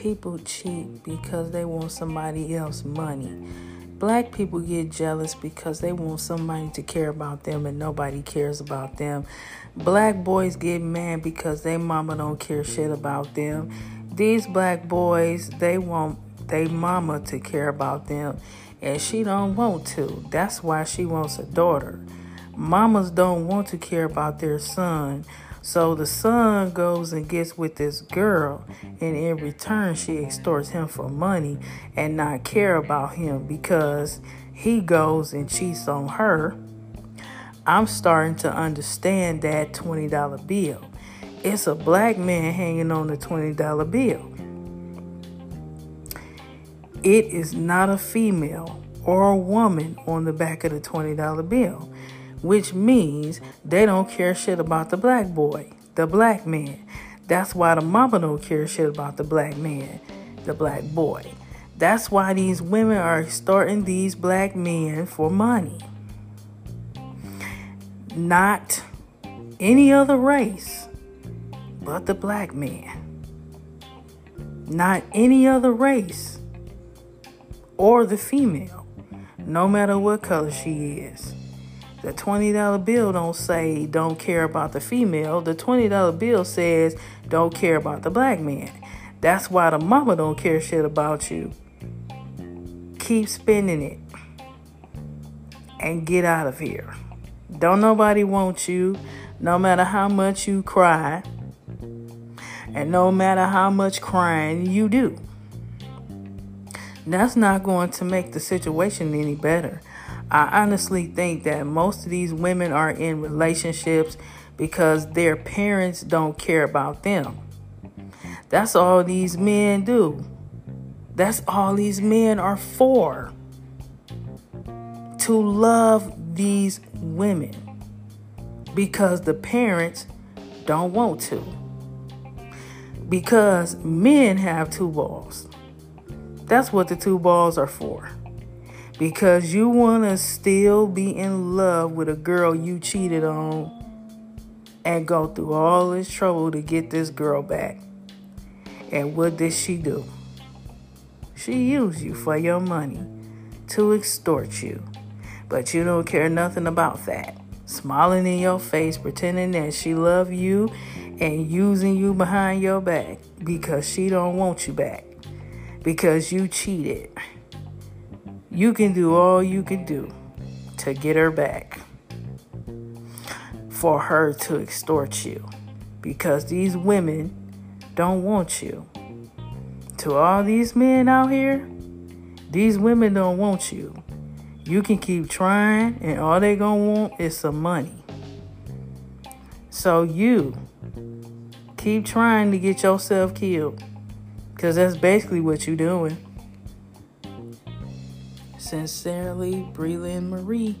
people cheat because they want somebody else's money. Black people get jealous because they want somebody to care about them and nobody cares about them. Black boys get mad because they mama don't care shit about them. These black boys, they want they mama to care about them and she don't want to. That's why she wants a daughter. Mamas don't want to care about their son. So the son goes and gets with this girl, and in return, she extorts him for money and not care about him because he goes and cheats on her. I'm starting to understand that $20 bill. It's a black man hanging on the $20 bill. It is not a female or a woman on the back of the $20 bill, which means they don't care shit about the black boy, the black man. That's why the mama don't care shit about the black man, the black boy. That's why these women are extorting these black men for money. Not any other race but the black man. Not any other race or the female, no matter what color she is. The $20 bill don't say don't care about the female. The $20 bill says don't care about the black man. That's why the mama don't care shit about you. Keep spending it and get out of here. Don't nobody want you, no matter how much you cry, and no matter how much crying you do that's not going to make the situation any better. I honestly think that most of these women are in relationships because their parents don't care about them. That's all these men do. That's all these men are for. To love these women because the parents don't want to. Because men have two balls. That's what the two balls are for. Because you want to still be in love with a girl you cheated on and go through all this trouble to get this girl back. And what did she do? She used you for your money to extort you. But you don't care nothing about that. Smiling in your face, pretending that she love you and using you behind your back because she don't want you back because you cheated. You can do all you can do to get her back for her to extort you because these women don't want you. To all these men out here, these women don't want you. You can keep trying, and all they gonna want is some money. So you keep trying to get yourself killed. Because that's basically what you're doing. Sincerely, Breland Marie.